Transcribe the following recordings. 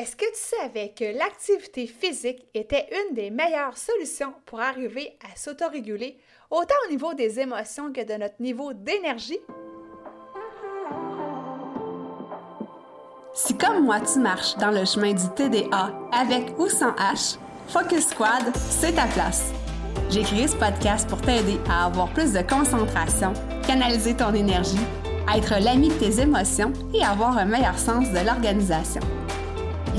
Est-ce que tu savais que l'activité physique était une des meilleures solutions pour arriver à s'autoréguler, autant au niveau des émotions que de notre niveau d'énergie? Si comme moi tu marches dans le chemin du TDA avec ou sans H, Focus Squad, c'est ta place. J'ai créé ce podcast pour t'aider à avoir plus de concentration, canaliser ton énergie, être l'ami de tes émotions et avoir un meilleur sens de l'organisation.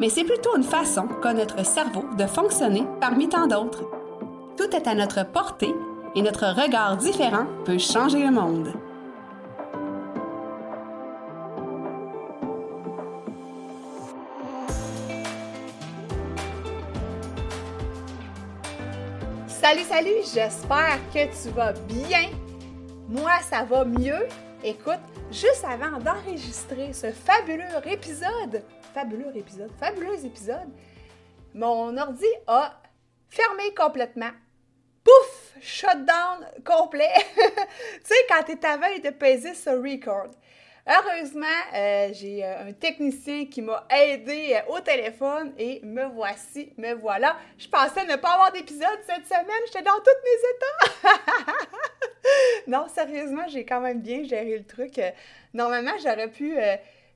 mais c'est plutôt une façon qu'a notre cerveau de fonctionner parmi tant d'autres. Tout est à notre portée et notre regard différent peut changer le monde. Salut, salut, j'espère que tu vas bien. Moi, ça va mieux. Écoute, juste avant d'enregistrer ce fabuleux épisode, fabuleux épisode, fabuleux épisode, mon ordi a fermé complètement. Pouf! Shutdown complet. tu sais, quand tu es à veille de peser ce record. Heureusement, euh, j'ai euh, un technicien qui m'a aidé euh, au téléphone et me voici, me voilà. Je pensais ne pas avoir d'épisode cette semaine, j'étais dans tous mes états. non, sérieusement, j'ai quand même bien géré le truc. Normalement, j'aurais pu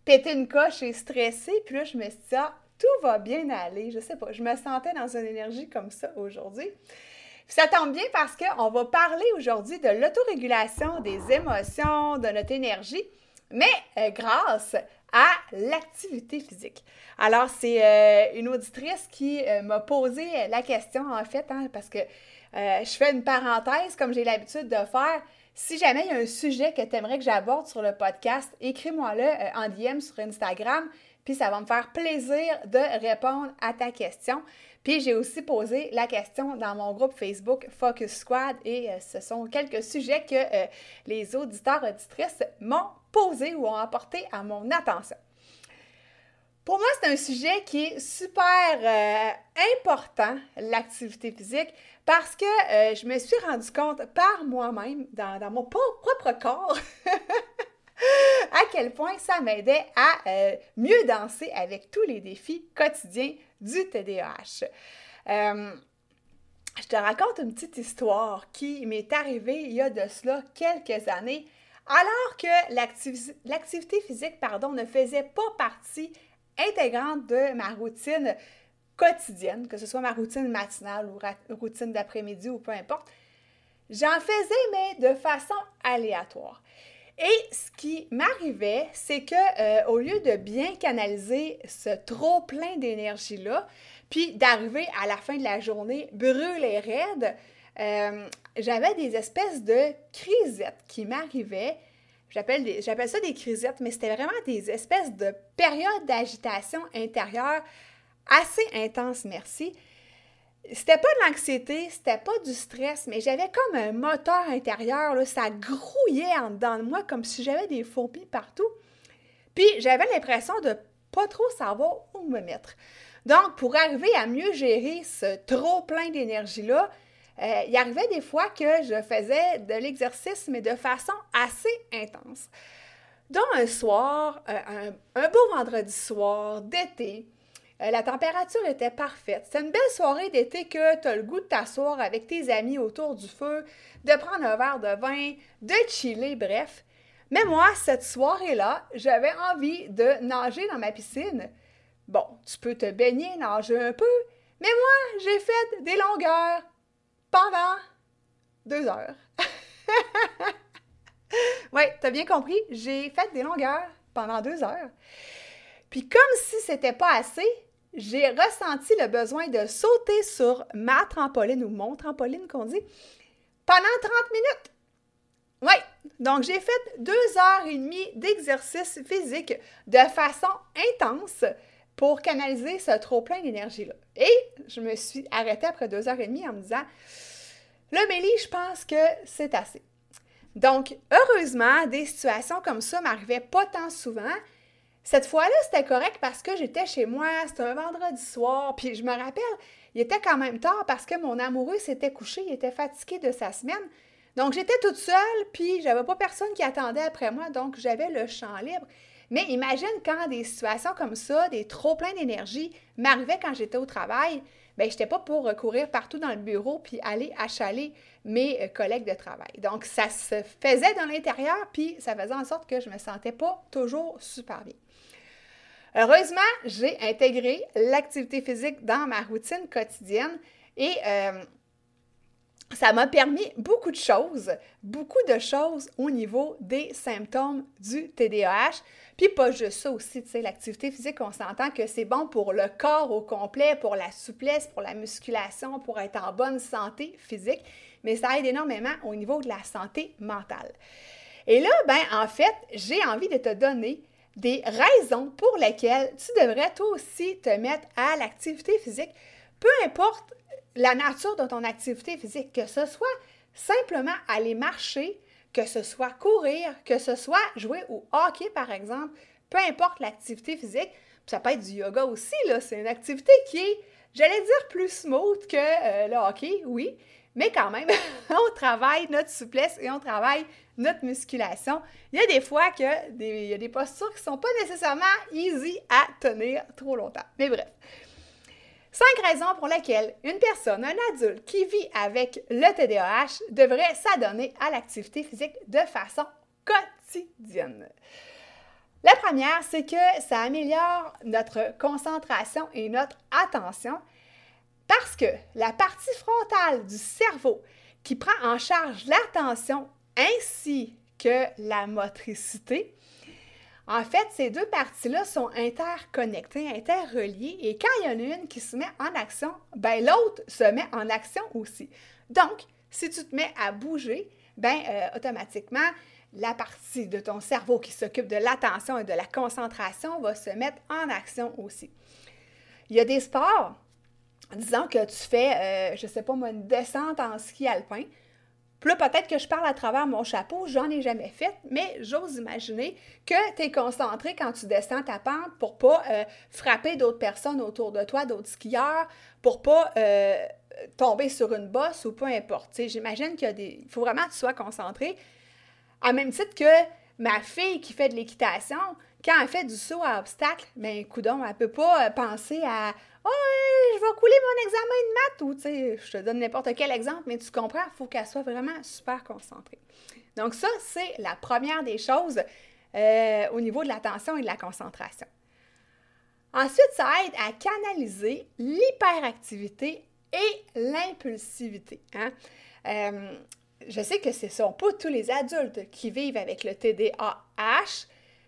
péter une coche et stresser, puis là, je me suis dit, ah, tout va bien aller. Je sais pas, je me sentais dans une énergie comme ça aujourd'hui. Ça tombe bien parce qu'on va parler aujourd'hui de l'autorégulation des émotions, de notre énergie mais euh, grâce à l'activité physique. Alors, c'est euh, une auditrice qui euh, m'a posé la question, en fait, hein, parce que je fais une parenthèse, comme j'ai l'habitude de faire. Si jamais il y a un sujet que tu aimerais que j'aborde sur le podcast, écris-moi-le en DM sur Instagram, puis ça va me faire plaisir de répondre à ta question. Puis j'ai aussi posé la question dans mon groupe Facebook Focus Squad et ce sont quelques sujets que les auditeurs auditrices m'ont posé ou ont apporté à mon attention. Pour moi, c'est un sujet qui est super euh, important, l'activité physique, parce que euh, je me suis rendu compte par moi-même, dans, mon propre corps, à quel point ça m'aidait à euh, mieux danser avec tous les défis quotidiens du TDAH. je te raconte une petite histoire qui m'est arrivée il y a de cela quelques années alors que l'activité physique pardon, ne faisait pas partie intégrante de ma routine quotidienne, que ce soit ma routine matinale ou routine d'après-midi ou peu importe, j'en faisais, mais de façon aléatoire. Et ce qui m'arrivait, c'est que euh, au lieu de bien canaliser ce trop plein d'énergie là, puis d'arriver à la fin de la journée brûlée raide, euh, j'avais des espèces de crisettes qui m'arrivaient. J'appelle, ça des crisettes, mais c'était vraiment des espèces de périodes d'agitation intérieure assez intenses, merci. C'était pas de l'anxiété, c'était pas du stress, mais j'avais comme un moteur intérieur, là, ça grouillait en dedans de moi comme si j'avais des fourmis partout. Puis j'avais l'impression de pas trop savoir où me mettre. Donc, pour arriver à mieux gérer ce trop plein d'énergie-là, euh, il arrivait des fois que je faisais de l'exercice, mais de façon assez intense. Donc, un soir, euh, un, beau vendredi soir d'été, euh, la température était parfaite. C'est une belle soirée d'été que tu as le goût de t'asseoir avec tes amis autour du feu, de prendre un verre de vin, de chiller, bref. Mais moi, cette soirée-là, j'avais envie de nager dans ma piscine. Bon, tu peux te baigner, nager un peu, mais moi, j'ai fait des longueurs pendant deux heures. oui, t'as bien compris, j'ai fait des longueurs pendant deux heures. Puis comme si c'était pas assez, j'ai ressenti le besoin de sauter sur ma trampoline ou mon trampoline qu'on dit pendant 30 minutes. Oui, donc j'ai fait deux heures et demie d'exercice physique de façon intense pour canaliser ce trop-plein d'énergie-là. Et je me suis arrêtée après deux heures et demie en me disant, le Mélie, je pense que c'est assez. Donc, heureusement, des situations comme ça m'arrivaient pas tant souvent. Cette fois-là, c'était correct parce que j'étais chez moi, c'était un vendredi soir, puis je me rappelle, il était quand même tard parce que mon amoureux s'était couché, il était fatigué de sa semaine. Donc, j'étais toute seule, puis j'avais pas personne qui attendait après moi, donc j'avais le champ libre. Mais imagine quand des situations comme ça, des trop pleins d'énergie, m'arrivaient quand j'étais au travail, bien, je n'étais pas pour courir partout dans le bureau puis aller achaler mes euh, collègues de travail. Donc, ça se faisait dans l'intérieur, puis ça faisait en sorte que je ne me sentais pas toujours super bien. Heureusement, j'ai intégré l'activité physique dans ma routine quotidienne et euh, ça m'a permis beaucoup de choses, beaucoup de choses au niveau des symptômes du TDAH. Puis pas juste ça aussi, tu sais, l'activité physique, on s'entend que c'est bon pour le corps au complet, pour la souplesse, pour la musculation, pour être en bonne santé physique, mais ça aide énormément au niveau de la santé mentale. Et là, ben en fait, j'ai envie de te donner des raisons pour lesquelles tu devrais toi aussi te mettre à l'activité physique, peu importe la nature de ton activité physique, que ce soit simplement aller marcher, que ce soit courir, que ce soit jouer au hockey, par exemple, peu importe l'activité physique, ça peut être du yoga aussi, là, c'est une activité qui est, j'allais dire, plus smooth que euh, le hockey, oui, mais quand même, on travaille notre souplesse et on travaille notre musculation. Il y a des fois que il y a des postures qui ne sont pas nécessairement easy à tenir trop longtemps. Mais bref. Cinq raisons pour lesquelles une personne, un adulte qui vit avec le TDAH devrait s'adonner à l'activité physique de façon quotidienne. La première, c'est que ça améliore notre concentration et notre attention parce que la partie frontale du cerveau qui prend en charge l'attention ainsi que la motricité en fait, ces deux parties-là sont interconnectées, interreliées, et quand il y en a une qui se met en action, ben l'autre se met en action aussi. Donc, si tu te mets à bouger, ben euh, automatiquement, la partie de ton cerveau qui s'occupe de l'attention et de la concentration va se mettre en action aussi. Il y a des sports, disons que tu fais, euh, je ne sais pas moi, une descente en ski alpin. Puis là, peut-être que je parle à travers mon chapeau, j'en ai jamais fait, mais j'ose imaginer que tu es concentré quand tu descends ta pente pour pas euh, frapper d'autres personnes autour de toi, d'autres skieurs, pour pas euh, tomber sur une bosse ou peu importe. J'imagine qu'il des... Faut vraiment que tu sois concentré. En même titre que ma fille qui fait de l'équitation, quand elle fait du saut à obstacle, ben, coudon, elle peut pas euh, penser à Oh, je vais couler mon examen de maths ou, tu sais, je te donne n'importe quel exemple, mais tu comprends, il faut qu'elle soit vraiment super concentrée. Donc, ça, c'est la première des choses euh, au niveau de l'attention et de la concentration. Ensuite, ça aide à canaliser l'hyperactivité et l'impulsivité. Hein. Euh, je sais que ce ne sont pas tous les adultes qui vivent avec le TDAH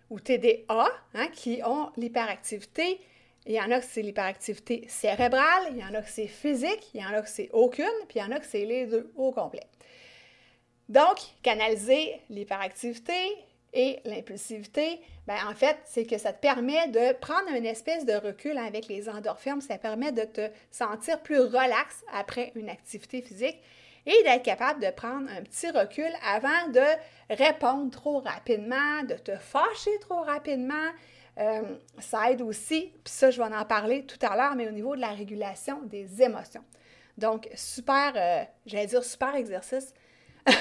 ou TDA hein, qui ont l'hyperactivité il y en a que c'est l'hyperactivité cérébrale, il y en a que c'est physique, il y en a que c'est aucune, puis il y en a que c'est les deux au complet. Donc, canaliser l'hyperactivité et l'impulsivité, ben en fait, c'est que ça te permet de prendre une espèce de recul avec les endorphines, ça permet de te sentir plus relax après une activité physique et d'être capable de prendre un petit recul avant de répondre trop rapidement, de te fâcher trop rapidement, euh, ça aide aussi, puis ça, je vais en parler tout à l'heure, mais au niveau de la régulation des émotions. Donc, super, euh, j'allais dire super exercice.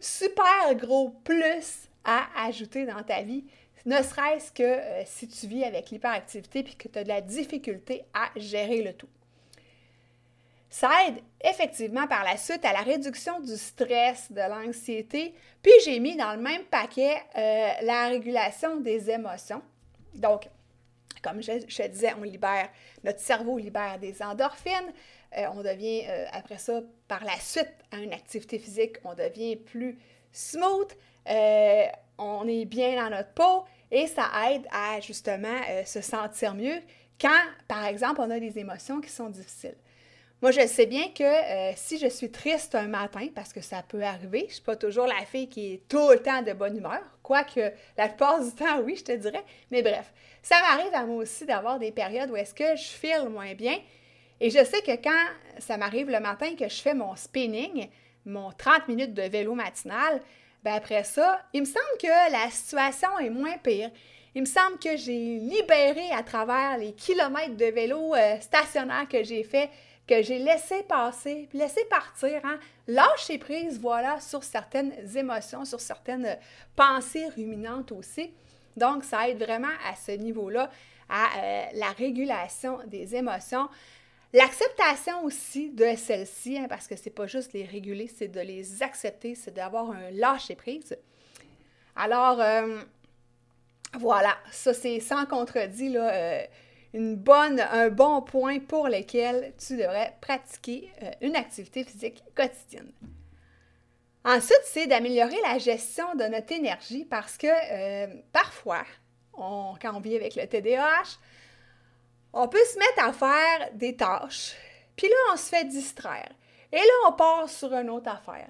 super gros plus à ajouter dans ta vie, ne serait-ce que euh, si tu vis avec l'hyperactivité puis que tu as de la difficulté à gérer le tout. Ça aide effectivement par la suite à la réduction du stress, de l'anxiété. Puis j'ai mis dans le même paquet euh, la régulation des émotions. Donc, comme je, disais, on libère, notre cerveau libère des endorphines. Euh, on devient, euh, après ça, par la suite, à une activité physique, on devient plus smooth. on est bien dans notre peau et ça aide à justement se sentir mieux quand, par exemple, on a des émotions qui sont difficiles. Moi, je sais bien que euh, si je suis triste un matin, parce que ça peut arriver, je ne suis pas toujours la fille qui est tout le temps de bonne humeur, Quoique, la plupart du temps, oui, je te dirais. Mais bref, ça m'arrive à moi aussi d'avoir des périodes où est-ce que je file moins bien. Et je sais que quand ça m'arrive le matin que je fais mon spinning, mon 30 minutes de vélo matinal, ben après ça, il me semble que la situation est moins pire. Il me semble que j'ai libéré à travers les kilomètres de vélo euh, stationnaire que j'ai fait, que j'ai laissé passer, laissé partir, hein? lâcher prise, voilà, sur certaines émotions, sur certaines pensées ruminantes aussi. Donc, ça aide vraiment à ce niveau-là, à euh, la régulation des émotions. L'acceptation aussi de celles-ci, hein, parce que c'est pas juste les réguler, c'est de les accepter, c'est d'avoir un lâcher prise. Alors, euh, voilà, ça c'est sans contredit, là, euh, une bonne, un bon point pour lequel tu devrais pratiquer euh, une activité physique quotidienne. Ensuite, c'est d'améliorer la gestion de notre énergie parce que parfois, quand on vit avec le TDAH, on peut se mettre à faire des tâches, puis là, on se fait distraire. Et là, on part sur une autre affaire.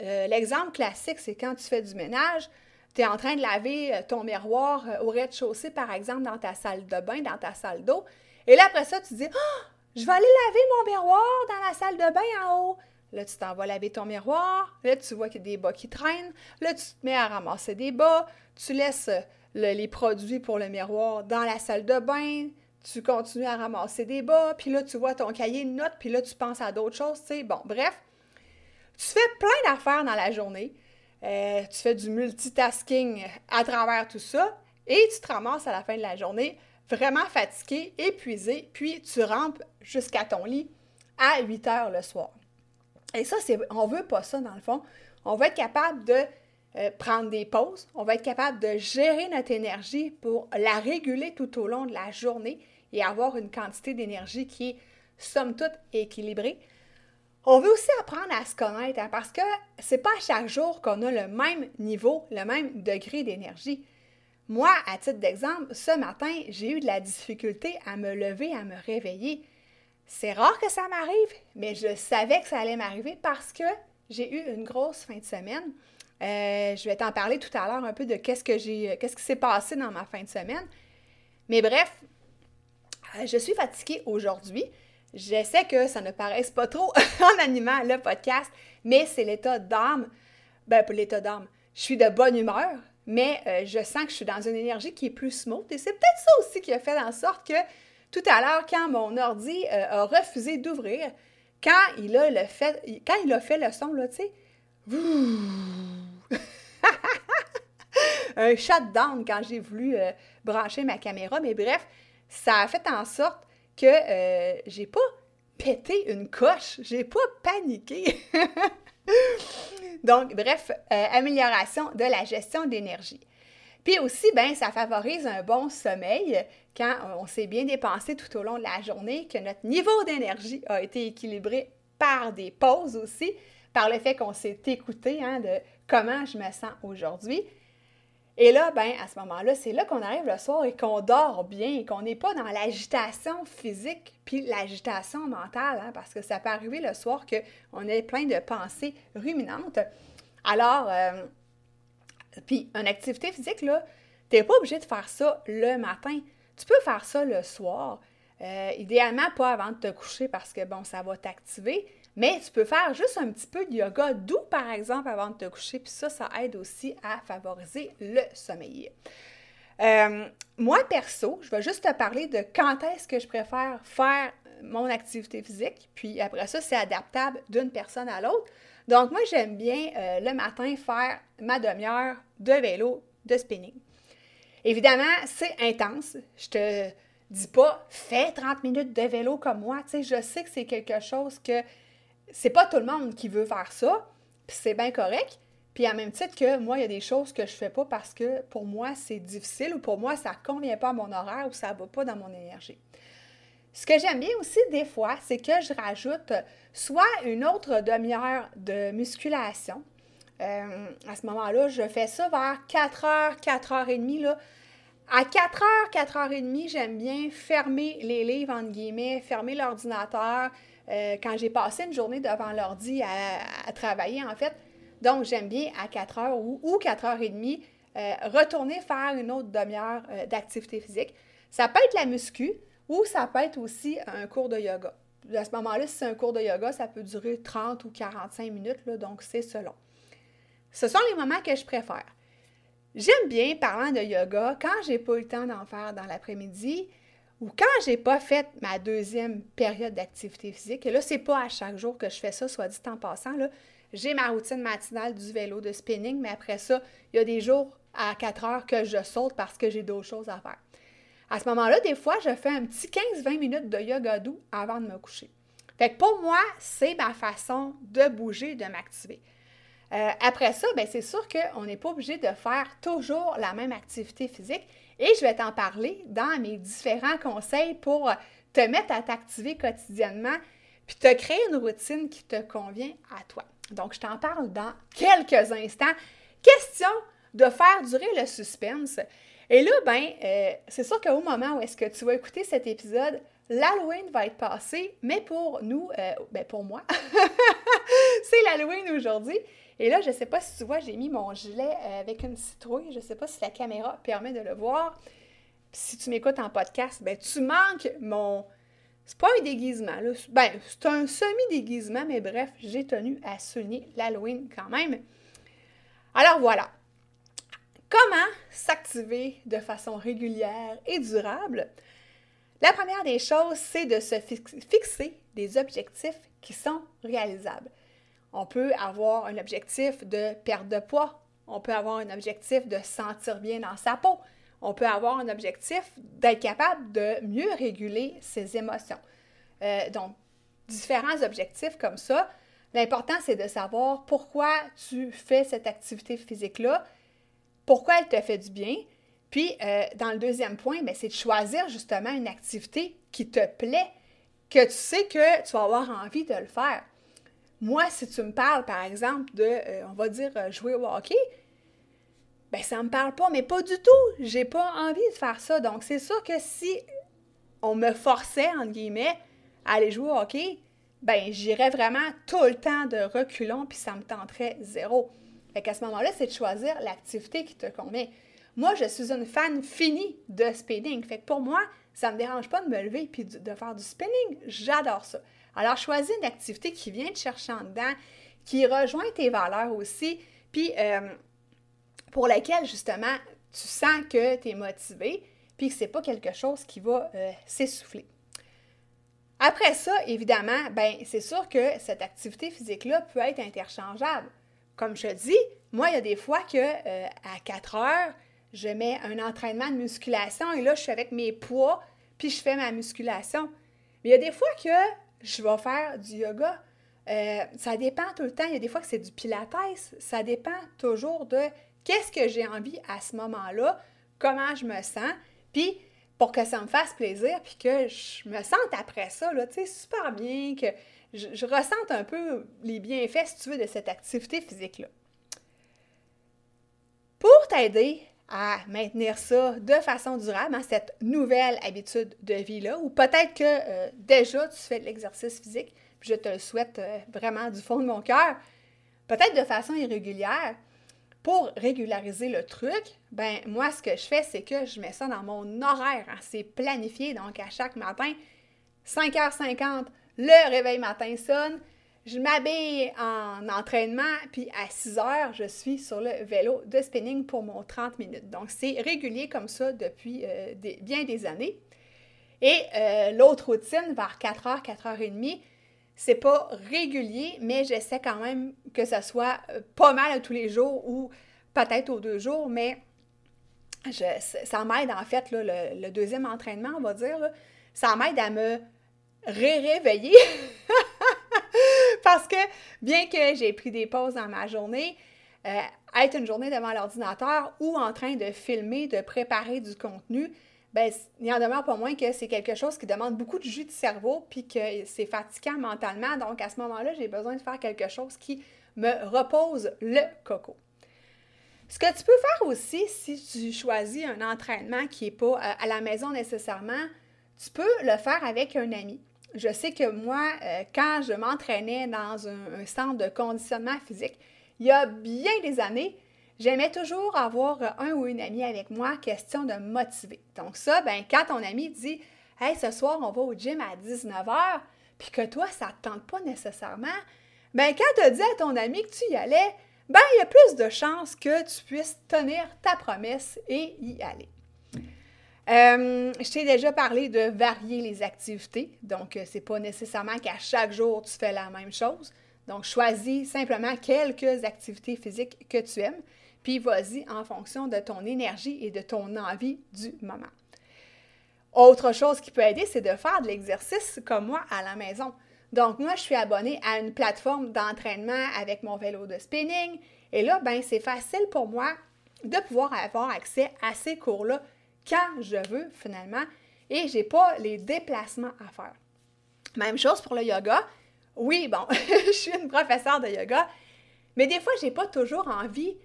Euh, l'exemple classique, c'est quand tu fais du ménage, tu es en train de laver euh, ton miroir euh, au rez-de-chaussée, par exemple, dans ta salle de bain, dans ta salle d'eau. Et là, après ça, tu dis oh, je vais aller laver mon miroir dans la salle de bain en haut. Là, tu t'en vas laver ton miroir. Là, tu vois qu'il y a des bas qui traînent. Là, tu te mets à ramasser des bas. Tu laisses les produits pour le miroir dans la salle de bain tu continues à ramasser des bas, puis là, tu vois ton cahier de notes, puis là, tu penses à d'autres choses, tu sais. Bon, bref, tu fais plein d'affaires dans la journée. Euh, tu fais du multitasking à travers tout ça, et tu te ramasses à la fin de la journée vraiment fatigué, épuisé, puis tu rampes jusqu'à ton lit à 8 heures le soir. Et ça, c'est, on veut pas ça dans le fond. On va être capable de euh, prendre des pauses, on va être capable de gérer notre énergie pour la réguler tout au long de la journée et avoir une quantité d'énergie qui est, somme toute, équilibrée. On veut aussi apprendre à se connaître hein, parce que c'est pas chaque jour qu'on a le même niveau, le même degré d'énergie. Moi, à titre d'exemple, ce matin, j'ai eu de la difficulté à me lever, à me réveiller. C'est rare que ça m'arrive, mais je savais que ça allait m'arriver parce que j'ai eu une grosse fin de semaine. Euh, je vais t'en parler tout à l'heure un peu de qu'est-ce que j'ai, qu'est-ce qui s'est passé dans ma fin de semaine. Mais bref, euh, je suis fatiguée aujourd'hui. J'essaie que ça ne paraisse pas trop en animant le podcast, mais c'est l'état d'âme. Ben, pas l'état d'âme. Je suis de bonne humeur, mais euh, je sens que je suis dans une énergie qui est plus smooth. Et c'est peut-être ça aussi qui a fait en sorte que tout à l'heure, quand mon ordi euh, a refusé d'ouvrir, quand il a le fait, quand il a fait le son, là, tu sais, un shutdown quand j'ai voulu brancher ma caméra, mais bref, ça a fait en sorte que euh, j'ai pas pété une coche, j'ai pas paniqué. Donc, bref, euh, amélioration de la gestion d'énergie. Puis aussi, ben, ça favorise un bon sommeil quand on s'est bien dépensé tout au long de la journée, que notre niveau d'énergie a été équilibré par des pauses aussi, par le fait qu'on s'est écouté hein, de comment je me sens aujourd'hui. Et là, ben, à ce moment-là, c'est là qu'on arrive le soir et qu'on dort bien et qu'on n'est pas dans l'agitation physique puis l'agitation mentale, hein, parce que ça peut arriver le soir qu'on ait plein de pensées ruminantes. Alors, euh, puis une activité physique, là, tu n'es pas obligé de faire ça le matin. Tu peux faire ça le soir. Euh, idéalement, pas avant de te coucher parce que, bon, ça va t'activer. Mais tu peux faire juste un petit peu de yoga doux, par exemple, avant de te coucher, puis ça, ça aide aussi à favoriser le sommeil. Euh, moi, perso, je vais juste te parler de quand est-ce que je préfère faire mon activité physique, puis après ça, c'est adaptable d'une personne à l'autre. Donc, moi, j'aime bien euh, le matin faire ma demi-heure de vélo, de spinning. Évidemment, c'est intense. Je te dis pas, fais 30 minutes de vélo comme moi. Tu sais, je sais que c'est quelque chose que c'est pas tout le monde qui veut faire ça, puis c'est bien correct. Puis à même titre que moi, il y a des choses que je fais pas parce que pour moi, c'est difficile ou pour moi, ça convient pas à mon horaire ou ça va pas dans mon énergie. Ce que j'aime bien aussi des fois, c'est que je rajoute soit une autre demi-heure de musculation. Euh, à ce moment-là, je fais ça vers 4h, 4h30. Là. À 4h, 4h30, j'aime bien fermer les livres, entre guillemets, fermer l'ordinateur, euh, quand j'ai passé une journée devant l'ordi à, travailler, en fait. Donc, j'aime bien à 4 heures ou, ou 4 heures et demie euh, retourner faire une autre demi-heure euh, d'activité physique. Ça peut être la muscu ou ça peut être aussi un cours de yoga. À ce moment-là, si c'est un cours de yoga, ça peut durer 30 ou 45 minutes, donc c'est selon. Ce sont les moments que je préfère. J'aime bien, parlant de yoga, quand j'ai pas le temps d'en faire dans l'après-midi ou quand j'ai pas fait ma deuxième période d'activité physique, et là, c'est pas à chaque jour que je fais ça, soit dit en passant, là, j'ai ma routine matinale du vélo de spinning, mais après ça, il y a des jours à 4 heures que je saute parce que j'ai d'autres choses à faire. À ce moment-là, des fois, je fais un petit 15-20 minutes de yoga doux avant de me coucher. Fait que pour moi, c'est ma façon de bouger, de m'activer. Euh, après ça, ben, c'est sûr qu'on n'est pas obligé de faire toujours la même activité physique et je vais t'en parler dans mes différents conseils pour te mettre à t'activer quotidiennement puis te créer une routine qui te convient à toi. Donc, je t'en parle dans quelques instants. Question de faire durer le suspense. Et là, ben, euh, c'est sûr qu'au moment où est-ce que tu vas écouter cet épisode, l'Halloween va être passé, mais pour nous, euh, ben pour moi, c'est l'Halloween aujourd'hui. Et là, je ne sais pas si tu vois, j'ai mis mon gilet euh, avec une citrouille. Je ne sais pas si la caméra permet de le voir. si tu m'écoutes en podcast, ben tu manques mon... C'est pas un déguisement, là. Ben, c'est un semi-déguisement, mais bref, j'ai tenu à souligner l'Halloween quand même. Alors voilà. Comment s'activer de façon régulière et durable? La première des choses, c'est de se fixer des objectifs qui sont réalisables. On peut avoir un objectif de perte de poids. On peut avoir un objectif de sentir bien dans sa peau. On peut avoir un objectif d'être capable de mieux réguler ses émotions. Euh, donc, différents objectifs comme ça. L'important, c'est de savoir pourquoi tu fais cette activité physique-là, pourquoi elle te fait du bien. Puis, euh, dans le deuxième point, ben, c'est de choisir justement une activité qui te plaît, que tu sais que tu vas avoir envie de le faire. Moi, si tu me parles, par exemple, de, euh, on va dire, euh, jouer au hockey, ben ça me parle pas, mais pas du tout. J'ai pas envie de faire ça. Donc, c'est sûr que si on me forçait, entre guillemets, à aller jouer au hockey, ben j'irais vraiment tout le temps de reculons, puis ça me tenterait zéro. Fait qu'à ce moment-là, c'est de choisir l'activité qui te convient. Moi, je suis une fan finie de spinning. Fait que pour moi, ça ne me dérange pas de me lever puis de faire du spinning. J'adore ça. Alors, choisis une activité qui vient te chercher en dedans, qui rejoint tes valeurs aussi, puis euh, pour laquelle, justement, tu sens que tu es motivé, puis que ce n'est pas quelque chose qui va euh, s'essouffler. Après ça, évidemment, ben c'est sûr que cette activité physique-là peut être interchangeable. Comme je te dis, moi, il y a des fois que euh, à 4 heures, je mets un entraînement de musculation et là, je suis avec mes poids, puis je fais ma musculation. Mais il y a des fois que je vais faire du yoga. Euh, ça dépend tout le temps. Il y a des fois que c'est du pilates. Ça dépend toujours de qu'est-ce que j'ai envie à ce moment-là, comment je me sens, puis pour que ça me fasse plaisir, puis que je me sente après ça, là, tu sais, super bien, que je, je ressente un peu les bienfaits, si tu veux, de cette activité physique-là. Pour t'aider à maintenir ça de façon durable, hein, cette nouvelle habitude de vie-là, ou peut-être que euh, déjà tu fais de l'exercice physique, puis je te le souhaite euh, vraiment du fond de mon cœur, peut-être de façon irrégulière. Pour régulariser le truc, ben moi ce que je fais, c'est que je mets ça dans mon horaire. Hein, c'est planifié, donc à chaque matin, 5h50, le réveil matin sonne, je m'habille en entraînement, puis à 6 heures, je suis sur le vélo de spinning pour mon 30 minutes. Donc, c'est régulier comme ça depuis euh, bien des années. Et euh, l'autre routine, vers 4 heures, 4 heures et demie, c'est pas régulier, mais j'essaie quand même que ça soit euh, pas mal tous les jours ou peut-être aux deux jours, mais ça m'aide en fait, le, deuxième entraînement, on va dire, ça m'aide à me ré-réveiller Parce que bien que j'ai pris des pauses dans ma journée, euh, être une journée devant l'ordinateur ou en train de filmer, de préparer du contenu, ben, il en demeure pas moins que c'est quelque chose qui demande beaucoup de jus de cerveau puis que c'est fatigant mentalement. Donc, à ce moment-là, j'ai besoin de faire quelque chose qui me repose le coco. Ce que tu peux faire aussi, si tu choisis un entraînement qui n'est pas euh, à la maison nécessairement, tu peux le faire avec un ami je sais que moi, euh, quand je m'entraînais dans un, centre de conditionnement physique, il y a bien des années, j'aimais toujours avoir un ou une amie avec moi, question de motiver. Donc ça, ben, quand ton ami dit « Hey, ce soir, on va au gym à 19h », puis que toi, ça ne te tente pas nécessairement, ben quand tu dit à ton ami que tu y allais, ben il y a plus de chances que tu puisses tenir ta promesse et y aller. Euh, je t'ai déjà parlé de varier les activités, donc euh, c'est pas nécessairement qu'à chaque jour tu fais la même chose. Donc choisis simplement quelques activités physiques que tu aimes, puis vas-y en fonction de ton énergie et de ton envie du moment. Autre chose qui peut aider, c'est de faire de l'exercice comme moi à la maison. Donc, moi, je suis abonnée à une plateforme d'entraînement avec mon vélo de spinning. Et là, ben, c'est facile pour moi de pouvoir avoir accès à ces cours-là quand je veux, finalement. Et je n'ai pas les déplacements à faire. Même chose pour le yoga. Oui, bon, je suis une professeure de yoga, mais des fois, je n'ai pas toujours envie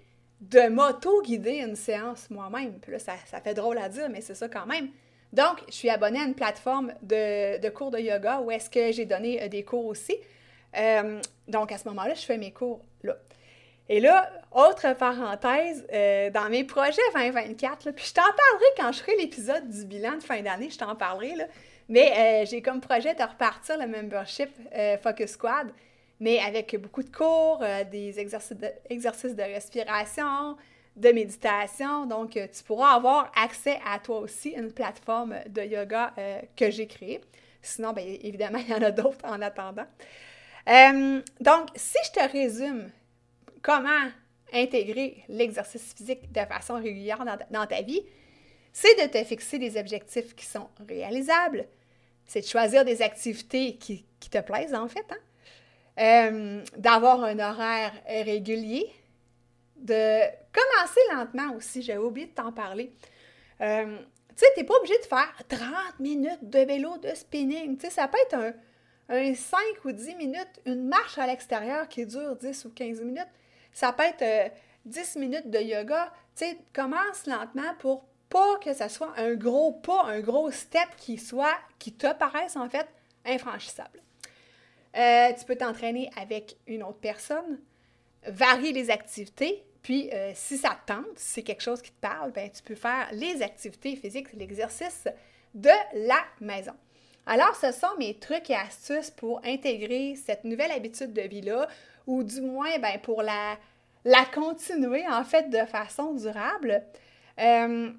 de m'auto-guider une séance moi-même. Puis là, ça, ça fait drôle à dire, mais c'est ça quand même. Donc, je suis abonnée à une plateforme de, cours de yoga où est-ce que j'ai donné euh, des cours aussi. Euh, donc, à ce moment-là, je fais mes cours. Et là, autre parenthèse, euh, dans mes projets 2024, puis je t'en parlerai quand je ferai l'épisode du bilan de fin d'année, je t'en parlerai, là, mais j'ai comme projet de repartir le membership Focus Squad, mais avec beaucoup de cours, des exercices exercices de respiration, de méditation. Donc, euh, tu pourras avoir accès à toi aussi une plateforme de yoga euh, que j'ai créée. Sinon, bien, évidemment, il y en a d'autres en attendant. Euh, donc, si je te résume comment intégrer l'exercice physique de façon régulière dans ta, vie, c'est de te fixer des objectifs qui sont réalisables, c'est de choisir des activités qui, te plaisent en fait, hein. d'avoir un horaire régulier, de commencer lentement aussi. J'avais oublié de t'en parler. Euh, tu sais, tu n'es pas obligé de faire 30 minutes de vélo de spinning. Tu sais, ça peut être un, un 5 ou 10 minutes, une marche à l'extérieur qui dure 10 ou 15 minutes. Ça peut être 10 euh, minutes de yoga. Tu sais, commence lentement pour pas que ça soit un gros pas, un gros step qui soit, qui te paraisse en fait infranchissable. Euh, tu peux t'entraîner avec une autre personne, varier les activités, puis, euh, si ça te tente, si c'est quelque chose qui te parle, ben, tu peux faire les activités physiques, l'exercice de la maison. Alors, ce sont mes trucs et astuces pour intégrer cette nouvelle habitude de vie-là, ou du moins, ben, pour la, la continuer, en fait, de façon durable. Euh,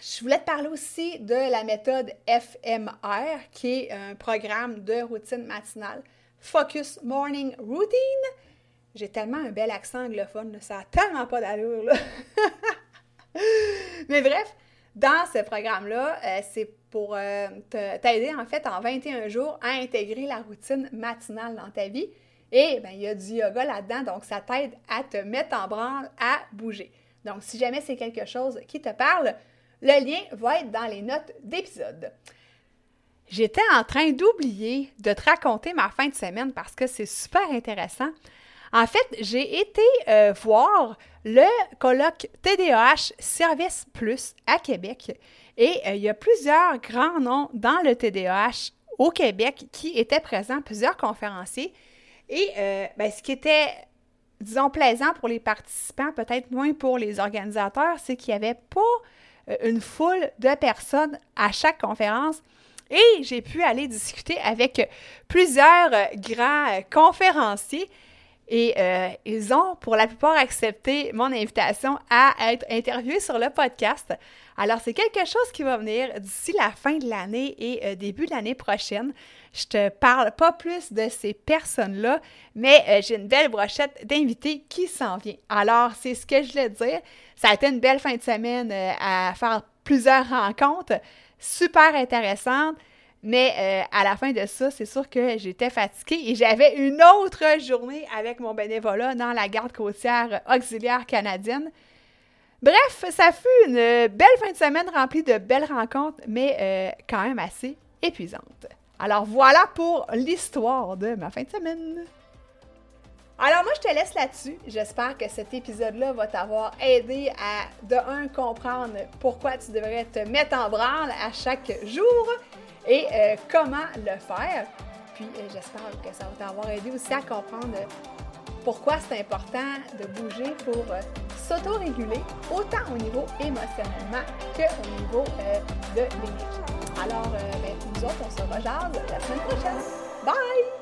je voulais te parler aussi de la méthode FMR, qui est un programme de routine matinale. Focus Morning Routine. J'ai tellement un bel accent anglophone, ça n'a tellement pas d'allure. Là. Mais bref, dans ce programme-là, euh, c'est pour euh, t'aider en fait en 21 jours à intégrer la routine matinale dans ta vie. Et bien, il y a du yoga là-dedans, donc ça t'aide à te mettre en branle, à bouger. Donc, si jamais c'est quelque chose qui te parle, le lien va être dans les notes d'épisode. J'étais en train d'oublier de te raconter ma fin de semaine parce que c'est super intéressant. En fait, j'ai été euh, voir le colloque TDAH Service Plus à Québec et euh, il y a plusieurs grands noms dans le TDAH au Québec qui étaient présents, plusieurs conférenciers. Et euh, ben, ce qui était, disons, plaisant pour les participants, peut-être moins pour les organisateurs, c'est qu'il n'y avait pas une foule de personnes à chaque conférence. Et j'ai pu aller discuter avec plusieurs grands conférenciers et euh, ils ont, pour la plupart, accepté mon invitation à être interviewés sur le podcast. Alors, c'est quelque chose qui va venir d'ici la fin de l'année et euh, début de l'année prochaine. Je te parle pas plus de ces personnes-là, mais euh, j'ai une belle brochette d'invités qui s'en vient. Alors, c'est ce que je voulais dire. Ça a été une belle fin de semaine à faire plusieurs rencontres super intéressantes. Mais euh, à la fin de ça, c'est sûr que j'étais fatiguée et j'avais une autre journée avec mon bénévolat dans la garde côtière auxiliaire canadienne. Bref, ça fut une belle fin de semaine remplie de belles rencontres, mais euh, quand même assez épuisante. Alors voilà pour l'histoire de ma fin de semaine. Alors moi, je te laisse là-dessus. J'espère que cet épisode-là va t'avoir aidé à, de un, comprendre pourquoi tu devrais te mettre en branle à chaque jour et euh, comment le faire. Puis euh, j'espère que ça va t'avoir aidé aussi à comprendre pourquoi c'est important de bouger pour euh, s'auto-réguler, autant au niveau émotionnellement qu'au niveau de l'énergie. Alors, euh, ben, nous autres, on se rejase la semaine prochaine. Bye!